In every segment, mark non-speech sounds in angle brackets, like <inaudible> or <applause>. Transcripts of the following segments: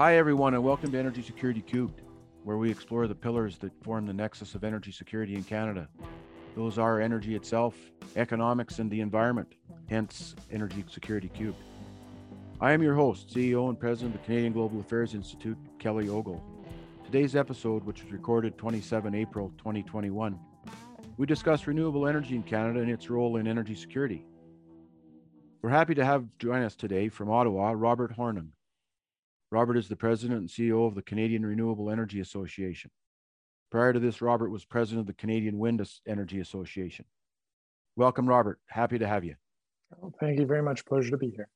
Hi, everyone, and welcome to Energy Security Cubed, where we explore the pillars that form the nexus of energy security in Canada. Those are energy itself, economics, and the environment, hence Energy Security Cubed. I am your host, CEO and President of the Canadian Global Affairs Institute, Kelly Ogle. Today's episode, which was recorded 27 April 2021, we discuss renewable energy in Canada and its role in energy security. We're happy to have join us today from Ottawa, Robert Hornung. Robert is the president and CEO of the Canadian Renewable Energy Association. Prior to this, Robert was president of the Canadian Wind Energy Association. Welcome, Robert. Happy to have you. Well, thank you very much. Pleasure to be here.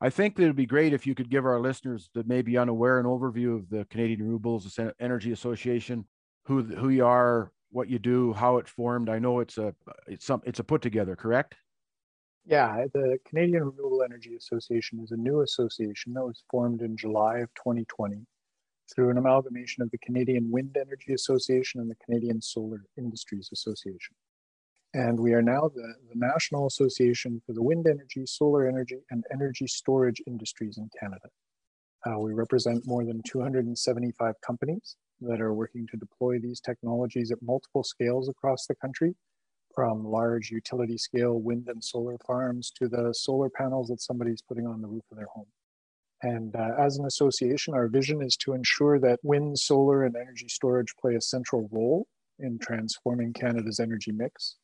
I think that it'd be great if you could give our listeners that may be unaware an overview of the Canadian Renewables Energy Association, who who you are, what you do, how it formed. I know it's a it's some it's a put together, correct? Yeah, the Canadian Renewable Energy Association is a new association that was formed in July of 2020 through an amalgamation of the Canadian Wind Energy Association and the Canadian Solar Industries Association. And we are now the, the National Association for the Wind Energy, Solar Energy, and Energy Storage Industries in Canada. Uh, we represent more than 275 companies that are working to deploy these technologies at multiple scales across the country from large utility scale wind and solar farms to the solar panels that somebody's putting on the roof of their home. And uh, as an association, our vision is to ensure that wind, solar, and energy storage play a central role in transforming Canada's energy mix.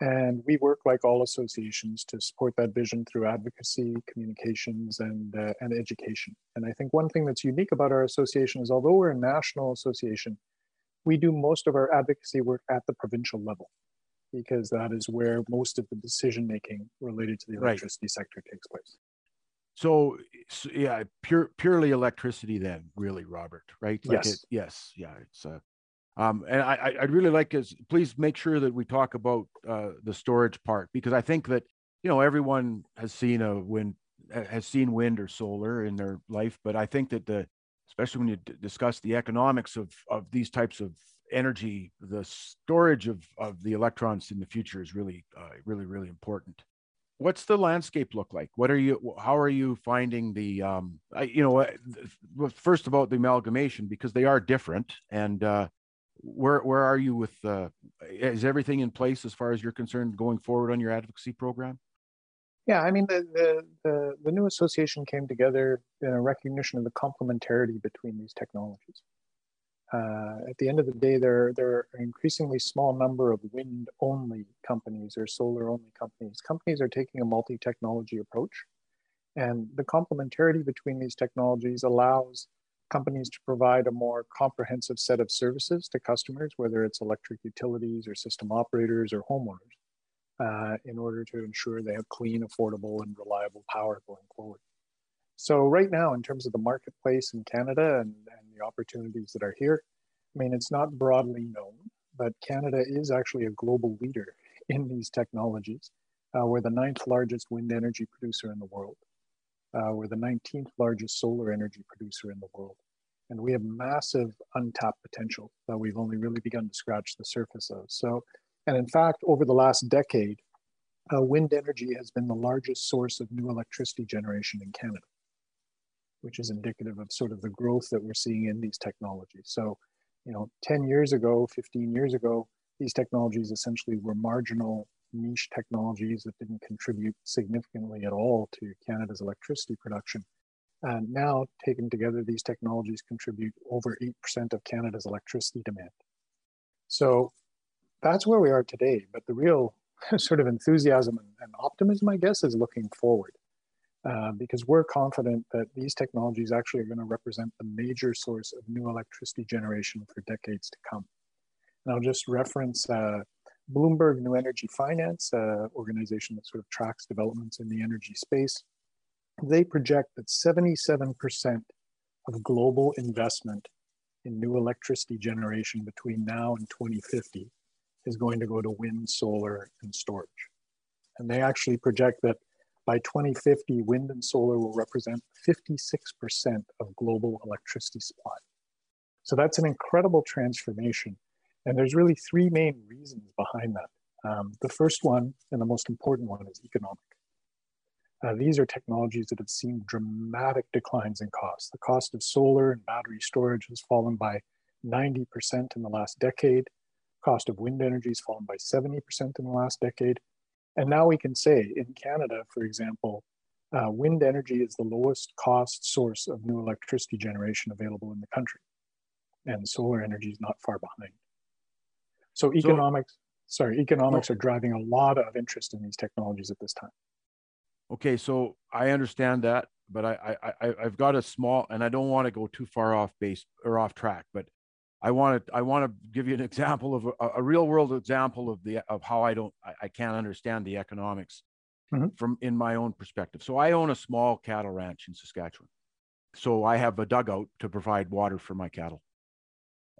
And we work like all associations to support that vision through advocacy, communications, and, uh, and education. And I think one thing that's unique about our association is although we're a national association, we do most of our advocacy work at the provincial level because that is where most of the decision making related to the electricity right. sector takes place. So, so, yeah, pure purely electricity then, really, Robert, right? Like yes. It, yes, yeah. It's uh, um, and I I'd really like is please make sure that we talk about uh, the storage part because I think that you know everyone has seen a wind has seen wind or solar in their life, but I think that the especially when you d- discuss the economics of of these types of energy, the storage of, of the electrons in the future is really, uh, really, really important. What's the landscape look like? What are you, how are you finding the, um, you know, first about the amalgamation, because they are different and, uh, where, where are you with, uh, is everything in place as far as you're concerned going forward on your advocacy program? Yeah, I mean, the, the, the, the, new association came together in a recognition of the complementarity between these technologies. Uh, at the end of the day, there, there are an increasingly small number of wind only companies or solar only companies. Companies are taking a multi technology approach. And the complementarity between these technologies allows companies to provide a more comprehensive set of services to customers, whether it's electric utilities or system operators or homeowners, uh, in order to ensure they have clean, affordable, and reliable power going forward. So right now, in terms of the marketplace in Canada and, and the opportunities that are here, I mean, it's not broadly known, but Canada is actually a global leader in these technologies. Uh, we're the ninth largest wind energy producer in the world. Uh, we're the 19th largest solar energy producer in the world. And we have massive untapped potential that we've only really begun to scratch the surface of. So, and in fact, over the last decade, uh, wind energy has been the largest source of new electricity generation in Canada which is indicative of sort of the growth that we're seeing in these technologies. So, you know, 10 years ago, 15 years ago, these technologies essentially were marginal niche technologies that didn't contribute significantly at all to Canada's electricity production. And now, taken together, these technologies contribute over 8% of Canada's electricity demand. So that's where we are today. But the real <laughs> sort of enthusiasm and, optimism, I guess, is looking forward. Uh, because we're confident that these technologies actually are going to represent the major source of new electricity generation for decades to come. And I'll just reference uh, Bloomberg New Energy Finance, uh, organization that sort of tracks developments in the energy space. They project that 77% of global investment in new electricity generation between now and 2050 is going to go to wind, solar, and storage. And they actually project that by 2050, wind and solar will represent 56% of global electricity supply. So that's an incredible transformation. And there's really three main reasons behind that. Um, the first one, and the most important one, is economic. Uh, these are technologies that have seen dramatic declines in cost. The cost of solar and battery storage has fallen by 90% in the last decade. Cost of wind energy has fallen by 70% in the last decade. And now we can say in Canada, for example, uh, wind energy is the lowest cost source of new electricity generation available in the country. And solar energy is not far behind. So economics, so, sorry, economics are driving a lot of interest in these technologies at this time. Okay, so I understand that, but I, I, I have got a small, and I don't want to go too far off base or off track, but I want to I want to give you an example of a, a, real world example of the of how I don't I, I can't understand the economics mm-hmm. from in my own perspective. So I own a small cattle ranch in Saskatchewan. So I have a dugout to provide water for my cattle.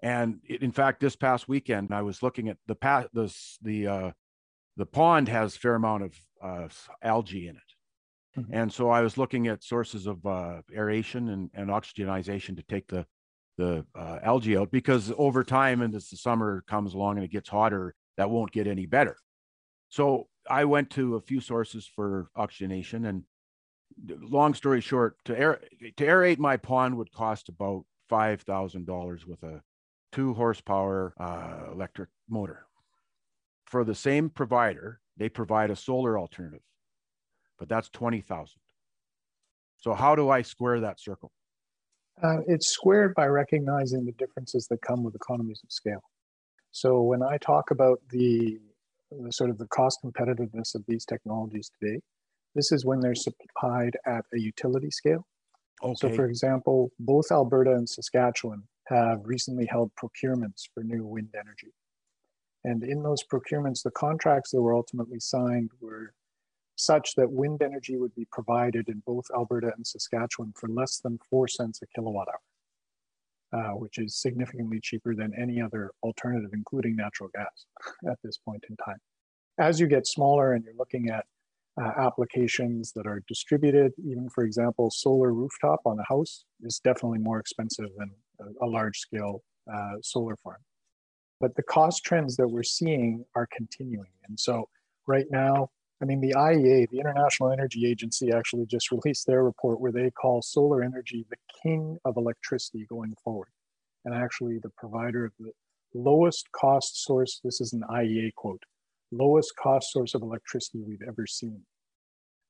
And it, in fact, this past weekend, I was looking at the past the the uh, the pond has fair amount of uh, algae in it, mm-hmm. and so I was looking at sources of uh, aeration and, and oxygenization to take the the uh, algae out because over time and as the summer comes along and it gets hotter that won't get any better. So i went to a few sources for oxygenation and long story short to air to aerate my pond would cost about $5000 with a two horsepower uh, electric motor. For the same provider they provide a solar alternative but that's 20000 so how do i square that circle uh, it's squared by recognizing the differences that come with economies of scale. So when I talk about the, the, sort of the cost competitiveness of these technologies today, this is when they're supplied at a utility scale. Okay. So for example, both Alberta and Saskatchewan have recently held procurements for new wind energy. And in those procurements, the contracts that were ultimately signed were such that wind energy would be provided in both Alberta and Saskatchewan for less than four cents a kilowatt hour, uh, which is significantly cheaper than any other alternative, including natural gas at this point in time. As you get smaller and you're looking at uh, applications that are distributed, even for example, solar rooftop on a house is definitely more expensive than a, a large scale uh, solar farm. But the cost trends that we're seeing are continuing. And so right now, I mean, the IEA, the International Energy Agency, actually just released their report where they call solar energy the king of electricity going forward. And actually, the provider of the lowest cost source, this is an IEA quote, lowest cost source of electricity we've ever seen.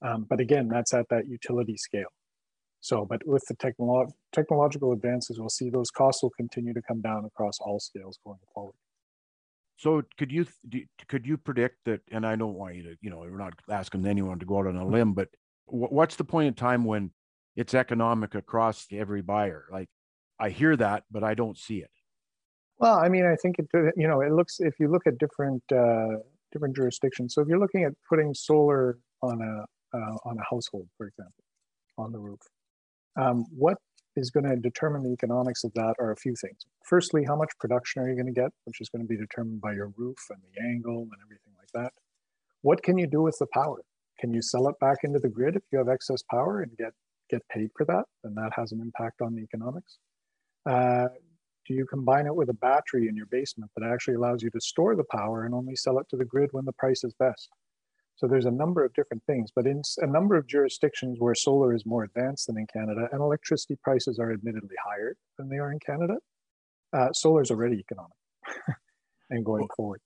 Um, but again, that's at that utility scale. So, but with the technolo- technological advances, we'll see those costs will continue to come down across all scales going forward. So could you could you predict that? And I don't want you to, you know, we're not asking anyone to go out on a limb, but what's the point in time when it's economic across every buyer? Like I hear that, but I don't see it. Well, I mean, I think it, you know, it looks if you look at different uh, different jurisdictions. So if you're looking at putting solar on a uh, on a household, for example, on the roof, um, what is going to determine the economics of that are a few things. Firstly, how much production are you going to get, which is going to be determined by your roof and the angle and everything like that. What can you do with the power? Can you sell it back into the grid if you have excess power and get get paid for that? Then that has an impact on the economics. Uh, do you combine it with a battery in your basement that actually allows you to store the power and only sell it to the grid when the price is best? So there's a number of different things, but in a number of jurisdictions where solar is more advanced than in Canada and electricity prices are admittedly higher than they are in Canada, uh, solar is already economic <laughs> and going well, forward.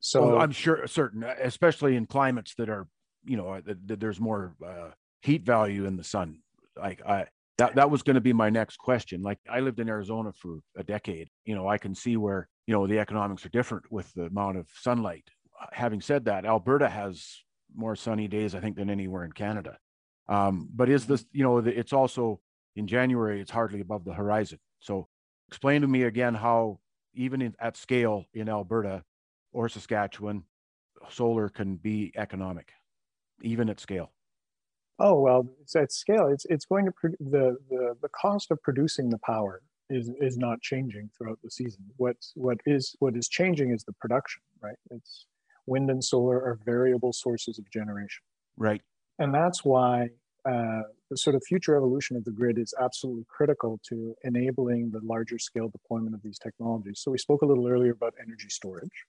So well, I'm sure certain, especially in climates that are, you know, that, there's more uh, heat value in the sun. Like I, that that was going to be my next question. Like I lived in Arizona for a decade. You know, I can see where you know the economics are different with the amount of sunlight. Having said that, Alberta has more sunny days, I think, than anywhere in Canada. Um, but is this, you know, it's also in January, it's hardly above the horizon. So explain to me again how, even in, at scale in Alberta or Saskatchewan, solar can be economic, even at scale. Oh well, it's at scale. It's it's going to pro- the the the cost of producing the power is is not changing throughout the season. What's what is what is changing is the production, right? It's wind and solar are variable sources of generation. Right. And that's why uh, the sort of future evolution of the grid is absolutely critical to enabling the larger scale deployment of these technologies. So we spoke a little earlier about energy storage.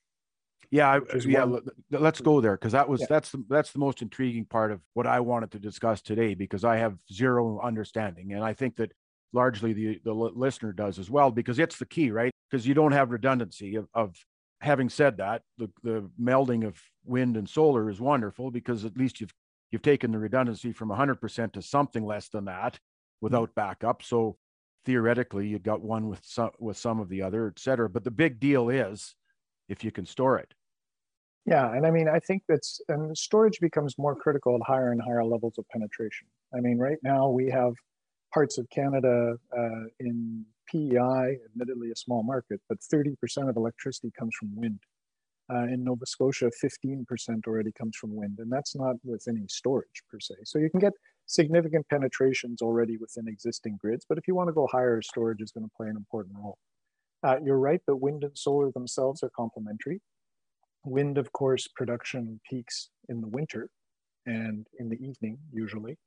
Yeah, yeah. One... Let's go there because that was yeah. that's the, that's the most intriguing part of what I wanted to discuss today because I have zero understanding, and I think that largely the the listener does as well because it's the key, right? Because you don't have redundancy of, of having said that, the, the melding of wind and solar is wonderful because at least you've you've taken the redundancy from 100% to something less than that without backup. So theoretically, you've got one with some with some of the other, et cetera. But the big deal is if you can store it. Yeah, and I mean, I think that's and storage becomes more critical at higher and higher levels of penetration. I mean, right now we have parts of Canada uh, in PEI, admittedly a small market, but 30% of electricity comes from wind. Uh, in Nova Scotia, 15% already comes from wind, and that's not with any storage per se. So you can get significant penetrations already within existing grids, but if you want to go higher, storage is going to play an important role. Uh, you're right that wind and solar themselves are complementary. Wind, of course, production peaks in the winter and in the evening, usually.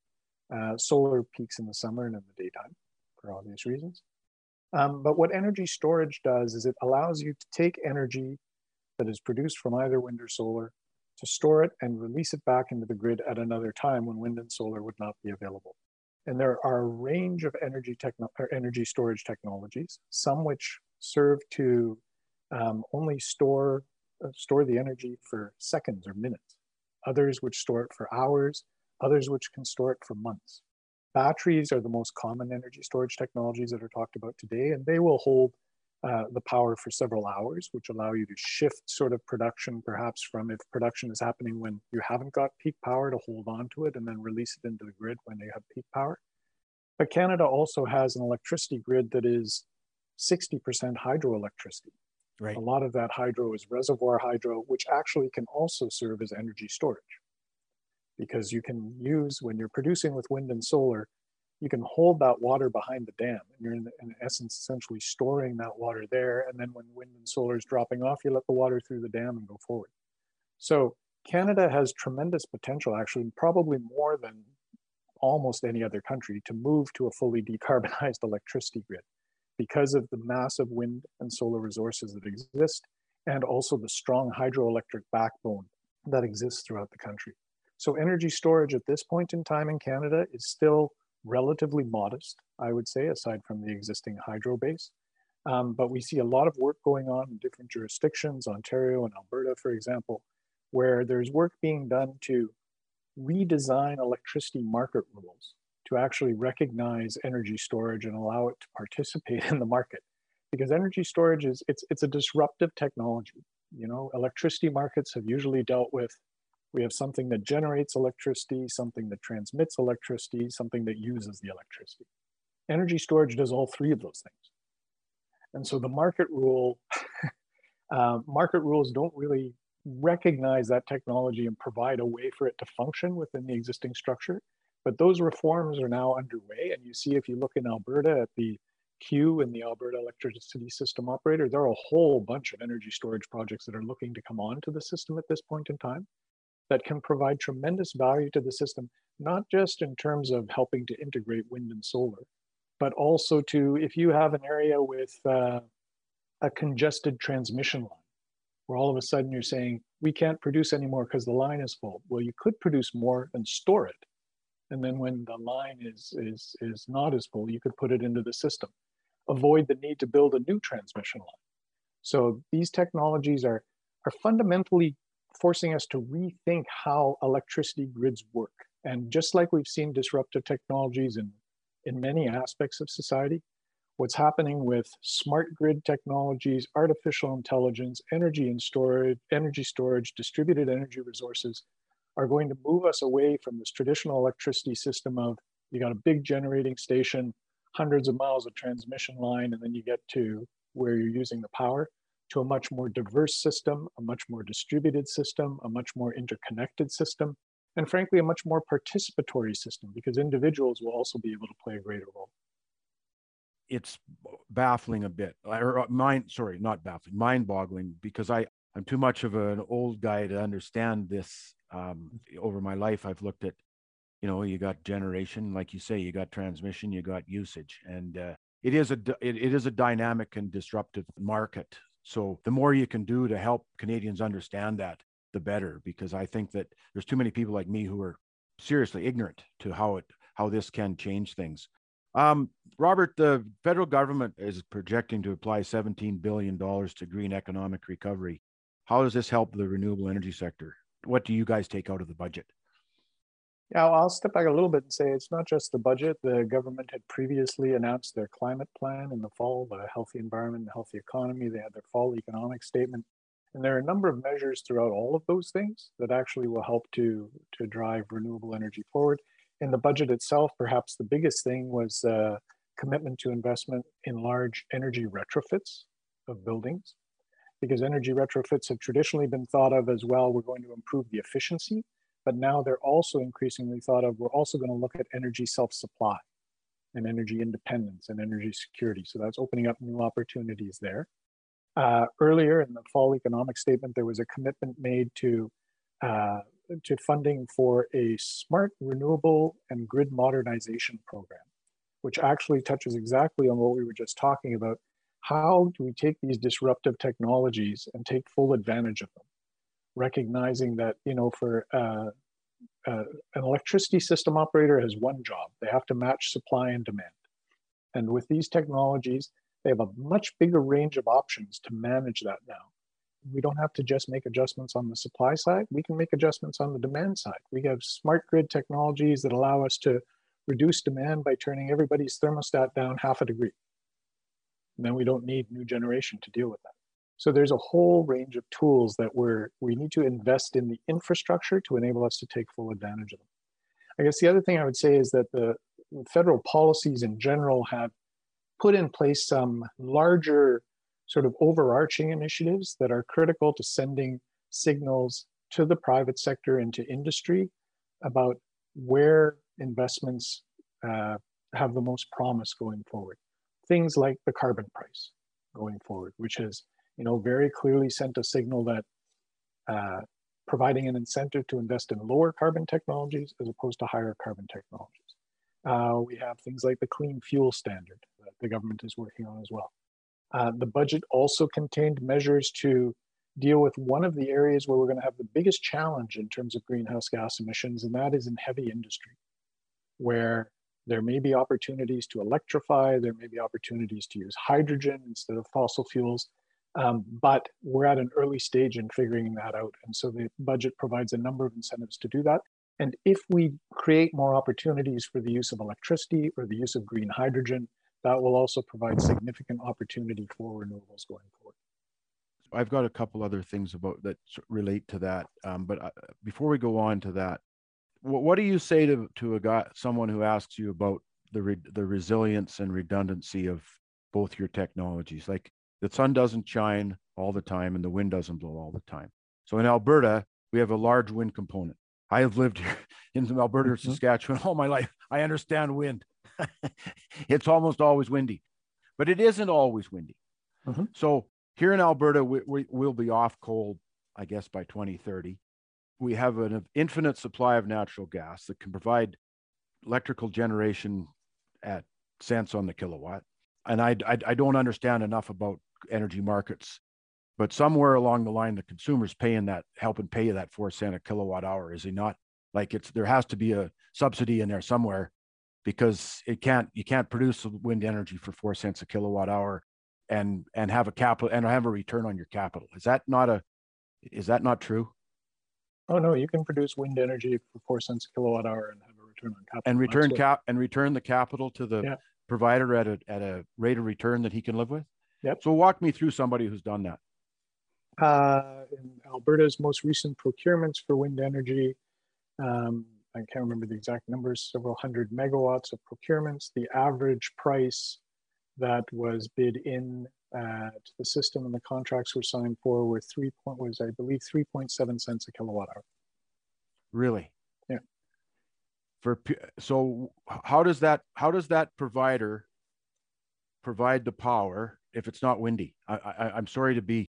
Uh, solar peaks in the summer and in the daytime for obvious reasons. Um, but what energy storage does is it allows you to take energy that is produced from either wind or solar to store it and release it back into the grid at another time when wind and solar would not be available. And there are a range of energy, techno- energy storage technologies, some which serve to um, only store, uh, store the energy for seconds or minutes, others which store it for hours, others which can store it for months. Batteries are the most common energy storage technologies that are talked about today, and they will hold uh, the power for several hours, which allow you to shift sort of production, perhaps from if production is happening when you haven't got peak power to hold on to it and then release it into the grid when you have peak power. But Canada also has an electricity grid that is 60% hydroelectricity. Right. A lot of that hydro is reservoir hydro, which actually can also serve as energy storage because you can use when you're producing with wind and solar, you can hold that water behind the dam and you're in, in, essence essentially storing that water there and then when wind and solar is dropping off you let the water through the dam and go forward. So canada has tremendous potential actually probably more than almost any other country to move to a fully decarbonized <laughs> electricity grid because of the massive wind and solar resources that exist and also the strong hydroelectric backbone that exists throughout the country so energy storage at this point in time in Canada is still relatively modest, I would say, aside from the existing hydro base. Um, but we see a lot of work going on in different jurisdictions, Ontario and Alberta, for example, where there's work being done to redesign electricity market rules to actually recognize energy storage and allow it to participate <laughs> in the market. Because energy storage is it's it's a disruptive technology. You know, electricity markets have usually dealt with we have something that generates electricity, something that transmits electricity, something that uses the electricity. Energy storage does all three of those things. And so the market rule, <laughs> uh, market rules don't really recognize that technology and provide a way for it to function within the existing structure. But those reforms are now underway. And you see, if you look in Alberta at the queue in the Alberta Electricity System Operator, there are a whole bunch of energy storage projects that are looking to come onto the system at this point in time that can provide tremendous value to the system, not just in terms of helping to integrate wind and solar, but also to if you have an area with uh, a congested transmission line, where all of a sudden you're saying, we can't produce anymore because the line is full. Well, you could produce more and store it. And then when the line is, is, is not as full, you could put it into the system. Avoid the need to build a new transmission line. So these technologies are, are fundamentally forcing us to rethink how electricity grids work. And just like we've seen disruptive technologies in, in many aspects of society, what's happening with smart grid technologies, artificial intelligence, energy and storage, energy storage, distributed energy resources are going to move us away from this traditional electricity system of you got a big generating station, hundreds of miles of transmission line, and then you get to where you're using the power to a much more diverse system, a much more distributed system, a much more interconnected system, and frankly, a much more participatory system because individuals will also be able to play a greater role. It's baffling a bit, or uh, mind, sorry, not baffling, mind boggling because I, I'm too much of an old guy to understand this. Um, over my life, I've looked at, you know, you got generation, like you say, you got transmission, you got usage, and uh, it is a it, it is a dynamic and disruptive market So the more you can do to help Canadians understand that, the better, because I think that there's too many people like me who are seriously ignorant to how it how this can change things. Um, Robert, the federal government is projecting to apply $17 billion to green economic recovery. How does this help the renewable energy sector? What do you guys take out of the budget? Yeah, I'll step back a little bit and say it's not just the budget. The government had previously announced their climate plan in the fall, the healthy environment, the healthy economy. They had their fall economic statement. And there are a number of measures throughout all of those things that actually will help to, to drive renewable energy forward. In the budget itself, perhaps the biggest thing was uh, commitment to investment in large energy retrofits of buildings, because energy retrofits have traditionally been thought of as well, we're going to improve the efficiency, but now they're also increasingly thought of, we're also going to look at energy self-supply and energy independence and energy security. So that's opening up new opportunities there. Uh, earlier in the fall economic statement, there was a commitment made to uh, to funding for a smart renewable and grid modernization program, which actually touches exactly on what we were just talking about. How do we take these disruptive technologies and take full advantage of them? Recognizing that, you know, for uh, uh, an electricity system operator has one job. They have to match supply and demand. And with these technologies, they have a much bigger range of options to manage that now. We don't have to just make adjustments on the supply side. We can make adjustments on the demand side. We have smart grid technologies that allow us to reduce demand by turning everybody's thermostat down half a degree. And then we don't need new generation to deal with that. So there's a whole range of tools that we're, we need to invest in the infrastructure to enable us to take full advantage of them. I guess the other thing I would say is that the federal policies in general have put in place some larger sort of overarching initiatives that are critical to sending signals to the private sector and to industry about where investments uh, have the most promise going forward. Things like the carbon price going forward, which has you know, very clearly sent a signal that uh, providing an incentive to invest in lower carbon technologies as opposed to higher carbon technologies. Uh, we have things like the clean fuel standard that the government is working on as well. Uh, the budget also contained measures to deal with one of the areas where we're going to have the biggest challenge in terms of greenhouse gas emissions, and that is in heavy industry, where there may be opportunities to electrify, there may be opportunities to use hydrogen instead of fossil fuels, um, but we're at an early stage in figuring that out. And so the budget provides a number of incentives to do that. And if we create more opportunities for the use of electricity or the use of green hydrogen, that will also provide significant opportunity for renewables going forward. I've got a couple other things about that relate to that. Um, but uh, before we go on to that, what, what, do you say to, to a guy, someone who asks you about the, re, the resilience and redundancy of both your technologies? Like the sun doesn't shine all the time and the wind doesn't blow all the time. So in Alberta, we have a large wind component. I have lived here <laughs> in Alberta, mm-hmm. Saskatchewan all my life. I understand wind. <laughs> it's almost always windy, but it isn't always windy. Mm-hmm. So here in Alberta, we, we, will be off coal, I guess, by 2030. We have an infinite supply of natural gas that can provide electrical generation at cents on the kilowatt. And I, I, I don't understand enough about energy markets. But somewhere along the line, the consumer's paying that, helping pay that four cent a kilowatt hour. Is he not? Like it's there has to be a subsidy in there somewhere, because it can't you can't produce wind energy for four cents a kilowatt hour, and and have a capital and have a return on your capital. Is that not a is that not true? Oh no, you can produce wind energy for four cents a kilowatt hour and have a return on capital. And return cap and return the capital to the yeah. provider at a at a rate of return that he can live with. Yep. So walk me through somebody who's done that. Uh, in Alberta's most recent procurements for wind energy, um, I can't remember the exact numbers, several hundred megawatts of procurements. The average price that was bid in uh, to the system and the contracts were signed for were three point was I believe three point seven cents a kilowatt hour. Really? Yeah. For so how does that how does that provider provide the power if it's not windy. I, I am sorry to be,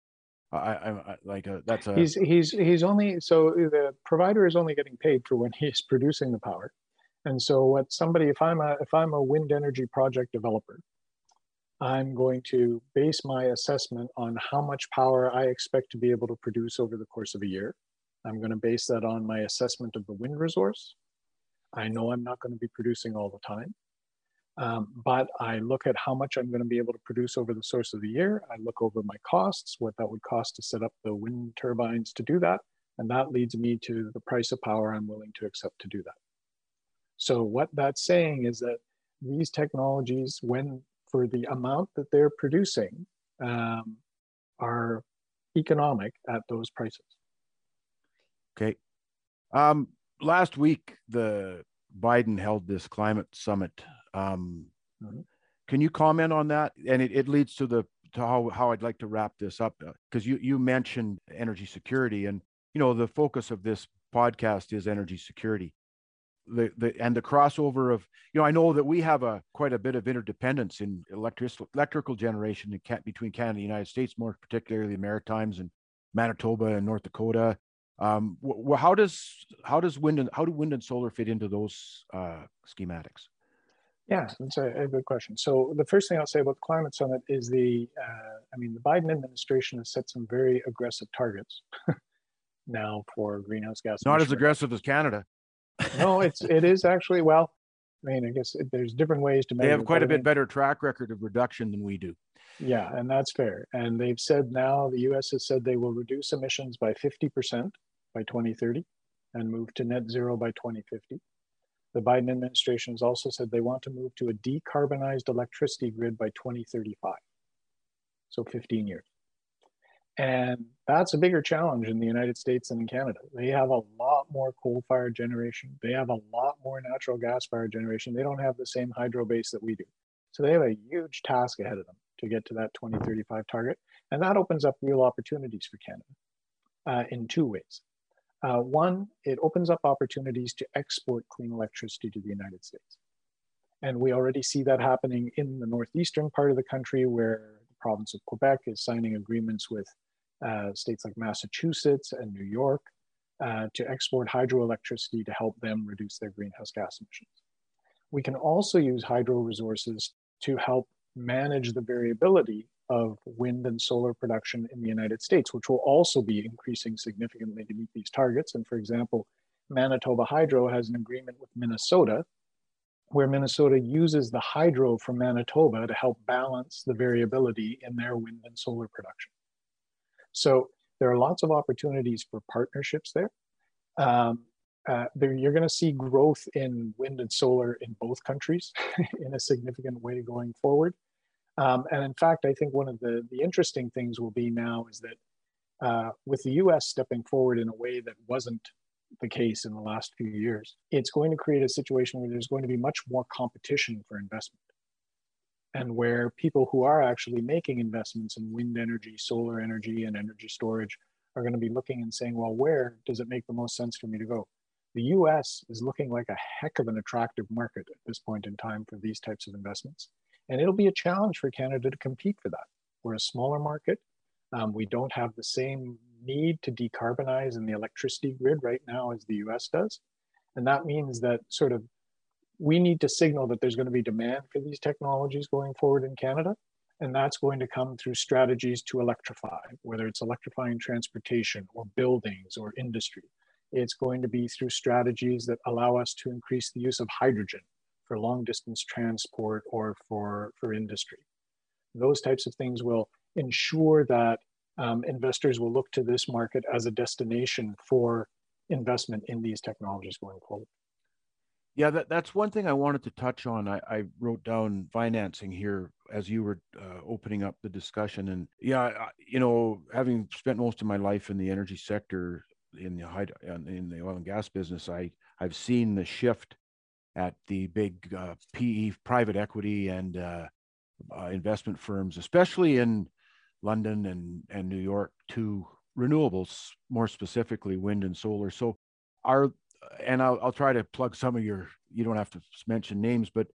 I, I, I like a, that's a. He's he's he's only so the provider is only getting paid for when <laughs> he's producing the power, and so what somebody if I'm a if I'm a wind energy project developer, I'm going to base my assessment on how much power I expect to be able to produce over the course of a year. I'm going to base that on my assessment of the wind resource. I know I'm not going to be producing all the time, um, but I look at how much I'm going to be able to produce over the source of the year. I look over my costs, what that would cost to set up the wind turbines to do that. And that leads me to the price of power I'm willing to accept to do that. So what that's saying is that these technologies, when for the amount that they're producing um, are economic at those prices. Okay. Um, last week, the Biden held this climate summit. Um, mm-hmm. Can you comment on that? And it, it leads to the to how, how I'd like to wrap this up because uh, you you mentioned energy security and you know the focus of this podcast is energy security the, the and the crossover of you know I know that we have a quite a bit of interdependence in electric electrical generation in, between Canada and the United States, more particularly the Maritimes and Manitoba and North Dakota. Um, wh- how does how does wind and how do wind and solar fit into those uh, schematics? Yeah, that's a, a, good question. So the first thing I'll say about the climate summit is the uh, I mean the Biden administration has set some very aggressive targets <laughs> now for greenhouse gas. Not as aggressive as Canada no, <laughs> it's it is actually well. I mean, I guess there's different ways to measure. They have quite a bit better track record of reduction than we do. Yeah, and that's fair. And they've said now the U.S. has said they will reduce emissions by 50% by 2030 and move to net zero by 2050. The Biden administration has also said they want to move to a decarbonized electricity grid by 2035. So 15 years. And that's a bigger challenge in the United States than in Canada. They have a lot more coal fired generation. They have a lot more natural gas fired generation. They don't have the same hydro base that we do. So they have a huge task ahead of them to get to that 2035 target. And that opens up real opportunities for Canada uh, in two ways. Uh, one, it opens up opportunities to export clean electricity to the United States. And we already see that happening in the northeastern part of the country where the province of Quebec is signing agreements with uh, states like Massachusetts and New York uh, to export hydroelectricity to help them reduce their greenhouse gas emissions. We can also use hydro resources to help manage the variability of wind and solar production in the United States, which will also be increasing significantly to meet these targets. And for example, Manitoba Hydro has an agreement with Minnesota where Minnesota uses the hydro from Manitoba to help balance the variability in their wind and solar production. So there are lots of opportunities for partnerships there. Um, uh, there you're going to see growth in wind and solar in both countries <laughs> in a significant way going forward. Um, and in fact, I think one of the, the interesting things will be now is that uh, with the US stepping forward in a way that wasn't the case in the last few years, it's going to create a situation where there's going to be much more competition for investment and where people who are actually making investments in wind energy, solar energy, and energy storage are going to be looking and saying, well, where does it make the most sense for me to go? The US is looking like a heck of an attractive market at this point in time for these types of investments. And it'll be a challenge for Canada to compete for that. We're a smaller market. Um, we don't have the same need to decarbonize in the electricity grid right now as the US does. And that means that sort of we need to signal that there's going to be demand for these technologies going forward in Canada. And that's going to come through strategies to electrify, whether it's electrifying transportation or buildings or industry. It's going to be through strategies that allow us to increase the use of hydrogen for long distance transport or for, for industry. Those types of things will ensure that um, investors will look to this market as a destination for investment in these technologies going forward. Yeah, that, that's one thing I wanted to touch on. I, I wrote down financing here as you were uh, opening up the discussion. And yeah, I, you know, having spent most of my life in the energy sector, in the high, in the oil and gas business, I I've seen the shift at the big uh, PE private equity and uh, uh, investment firms, especially in London and and New York, to renewables, more specifically wind and solar. So, are and I'll, I'll try to plug some of your, you don't have to mention names, but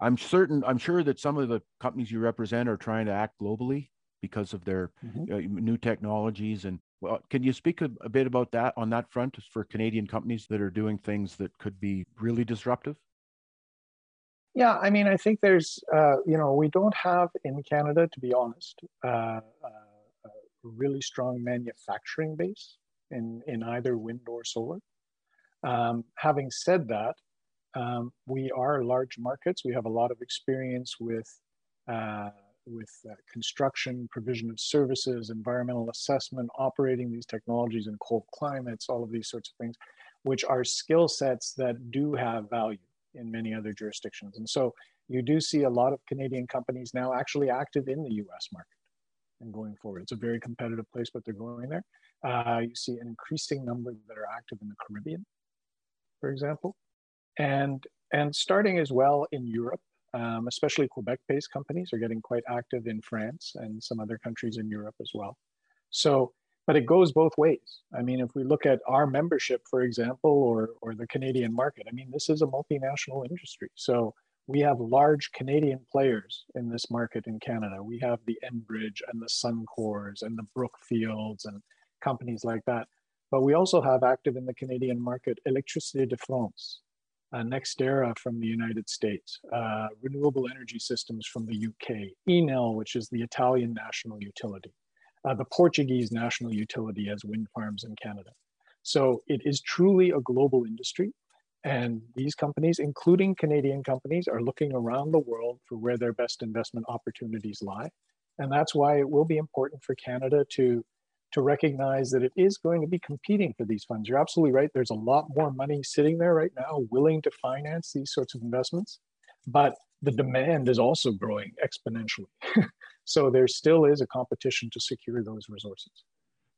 I'm certain, I'm sure that some of the companies you represent are trying to act globally because of their mm-hmm. uh, new technologies. And well, can you speak a, a, bit about that on that front for Canadian companies that are doing things that could be really disruptive? Yeah, I mean, I think there's, uh, you know, we don't have in Canada, to be honest, uh, uh, a really strong manufacturing base in, in either wind or solar. Um, having said that, um, we are large markets. We have a lot of experience with uh, with uh, construction, provision of services, environmental assessment, operating these technologies in cold climates, all of these sorts of things, which are skill sets that do have value in many other jurisdictions. And so you do see a lot of Canadian companies now actually active in the US market and going forward. It's a very competitive place, but they're going there. Uh, you see an increasing number that are active in the Caribbean, for example, and, and starting as well in Europe, um, especially Quebec-based companies are getting quite active in France and some other countries in Europe as well. So but it goes both ways. I mean, if we look at our membership, for example, or, or the Canadian market, I mean, this is a multinational industry. So we have large Canadian players in this market in Canada. We have the Enbridge and the Suncors and the Brookfields and companies like that. But we also have active in the Canadian market Electricité de France, uh, NextEra from the United States, uh, Renewable Energy Systems from the UK, Enel, which is the Italian national utility uh, the Portuguese national utility has wind farms in Canada. So it is truly a global industry. And these companies, including Canadian companies, are looking around the world for where their best investment opportunities lie. And that's why it will be important for Canada to, to recognize that it is going to be competing for these funds. You're absolutely right. There's a lot more money sitting there right now willing to finance these sorts of investments. But the demand is also growing exponentially. <laughs> So there still is a competition to secure those resources.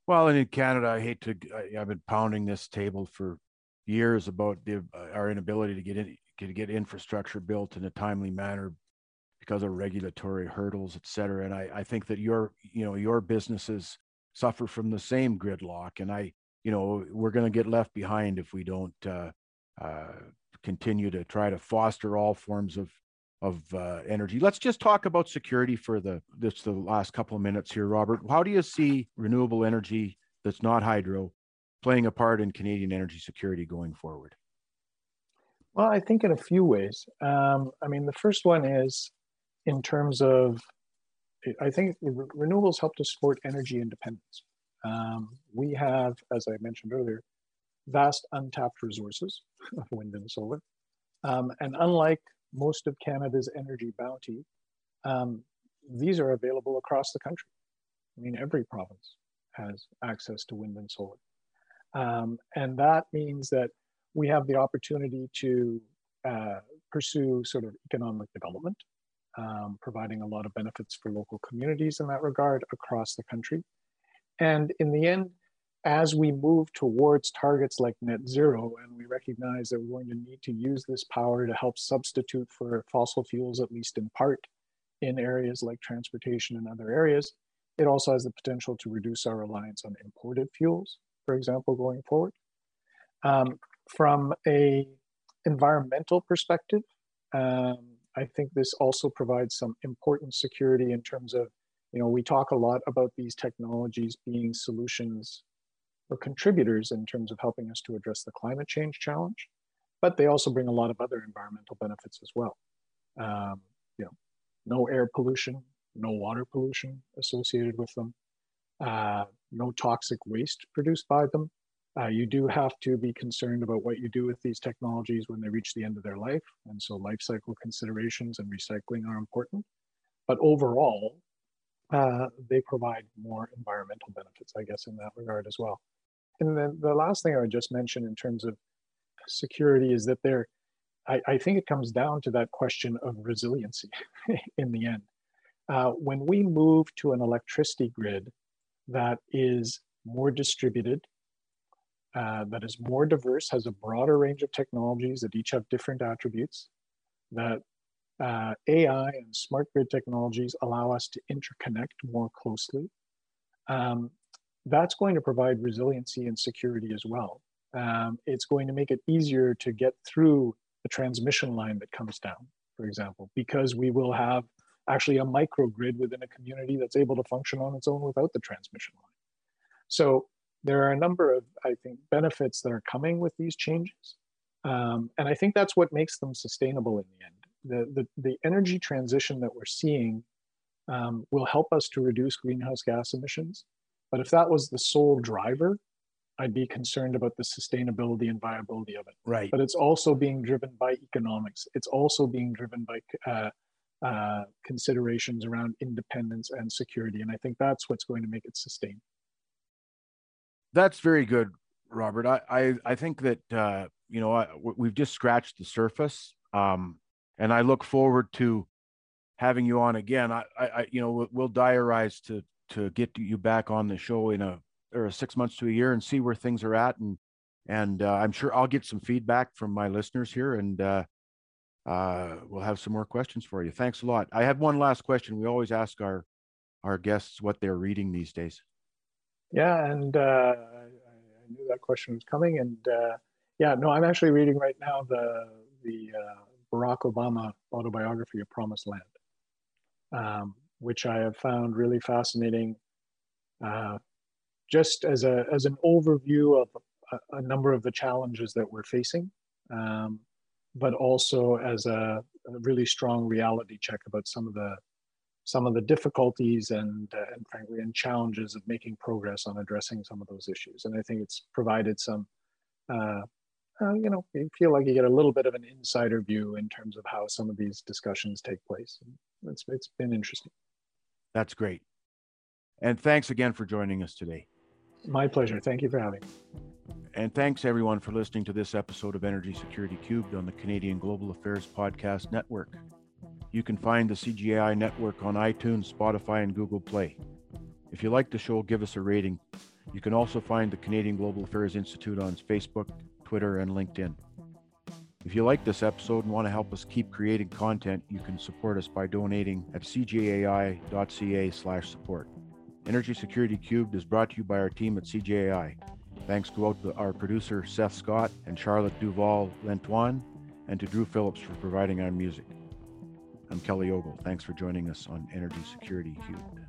Well, and in Canada, I hate to, I, have been pounding this table for years about the, uh, our inability to get in, to get infrastructure built in a timely manner because of regulatory hurdles, et cetera. And I, I think that your, you know, your businesses suffer from the same gridlock. And I, you know, we're going to get left behind if we don't uh, uh, continue to try to foster all forms of of uh, energy. Let's just talk about security for the this the last couple of minutes here, Robert. How do you see renewable energy that's not hydro playing a part in Canadian energy security going forward? Well, I think in a few ways. Um, I mean, the first one is in terms of, I think renewables help to support energy independence. Um, we have, as I mentioned earlier, vast untapped resources of wind and solar. Um, and unlike most of Canada's energy bounty, um, these are available across the country. I mean, every province has access to wind and solar. Um, and that means that we have the opportunity to uh, pursue sort of economic development, um, providing a lot of benefits for local communities in that regard across the country. And in the end, as we move towards targets like net zero, and we recognize that we're going to need to use this power to help substitute for fossil fuels, at least in part, in areas like transportation and other areas, it also has the potential to reduce our reliance on imported fuels, for example, going forward. Um, from a environmental perspective, um, I think this also provides some important security in terms of, you know, we talk a lot about these technologies being solutions or contributors in terms of helping us to address the climate change challenge, but they also bring a lot of other environmental benefits as well. Um, you know, no air pollution, no water pollution associated with them, uh, no toxic waste produced by them. Uh, you do have to be concerned about what you do with these technologies when they reach the end of their life. And so life cycle considerations and recycling are important. But overall, uh, they provide more environmental benefits, I guess, in that regard as well. And then the last thing I would just mention in terms of security is that there, I, I think it comes down to that question of resiliency <laughs> in the end. Uh, when we move to an electricity grid that is more distributed, uh, that is more diverse, has a broader range of technologies that each have different attributes, that uh, AI and smart grid technologies allow us to interconnect more closely. Um, that's going to provide resiliency and security as well. Um, it's going to make it easier to get through the transmission line that comes down, for example, because we will have actually a microgrid within a community that's able to function on its own without the transmission line. So there are a number of, I think, benefits that are coming with these changes. Um, and I think that's what makes them sustainable in the end. the, the, the energy transition that we're seeing um, will help us to reduce greenhouse gas emissions. But if that was the sole driver, I'd be concerned about the sustainability and viability of it. Right. But it's also being driven by economics. It's also being driven by uh, uh, considerations around independence and security. And I think that's what's going to make it sustain. That's very good, Robert. I I, I think that uh, you know I, we've just scratched the surface, um, and I look forward to having you on again. I, I you know we'll diarize to to get you back on the show in a or six months to a year and see where things are at and and uh, I'm sure I'll get some feedback from my listeners here and uh, uh, we'll have some more questions for you. Thanks a lot. I have one last question. We always ask our our guests what they're reading these days. Yeah, and uh, I, I, knew that question was coming, and uh, yeah, no, I'm actually reading right now the the uh, Barack Obama autobiography, A Promised Land, um, which I have found really fascinating. Uh, just as a as an overview of a, a number of the challenges that we're facing. Um, but also as a, a, really strong reality check about some of the some of the difficulties and uh, and frankly and challenges of making progress on addressing some of those issues. And I think it's provided some, uh, uh, you know, you feel like you get a little bit of an insider view in terms of how some of these discussions take place. And it's it's been interesting. That's great. And thanks again for joining us today. My pleasure. Thank you for having me. And thanks everyone for listening to this episode of Energy Security Cubed on the Canadian Global Affairs Podcast Network. You can find the CGAI network on iTunes, Spotify, and Google Play. If you like the show, give us a rating. You can also find the Canadian Global Affairs Institute on Facebook, Twitter, and LinkedIn. If you like this episode and want to help us keep creating content, you can support us by donating at cgai.ca/support. Energy Security Cubed is brought to you by our team at CGAI. Thanks go out to our producer Seth Scott and Charlotte Duval Lantoine, and to Drew Phillips for providing our music. I'm Kelly Ogle. Thanks for joining us on Energy Security Cubed.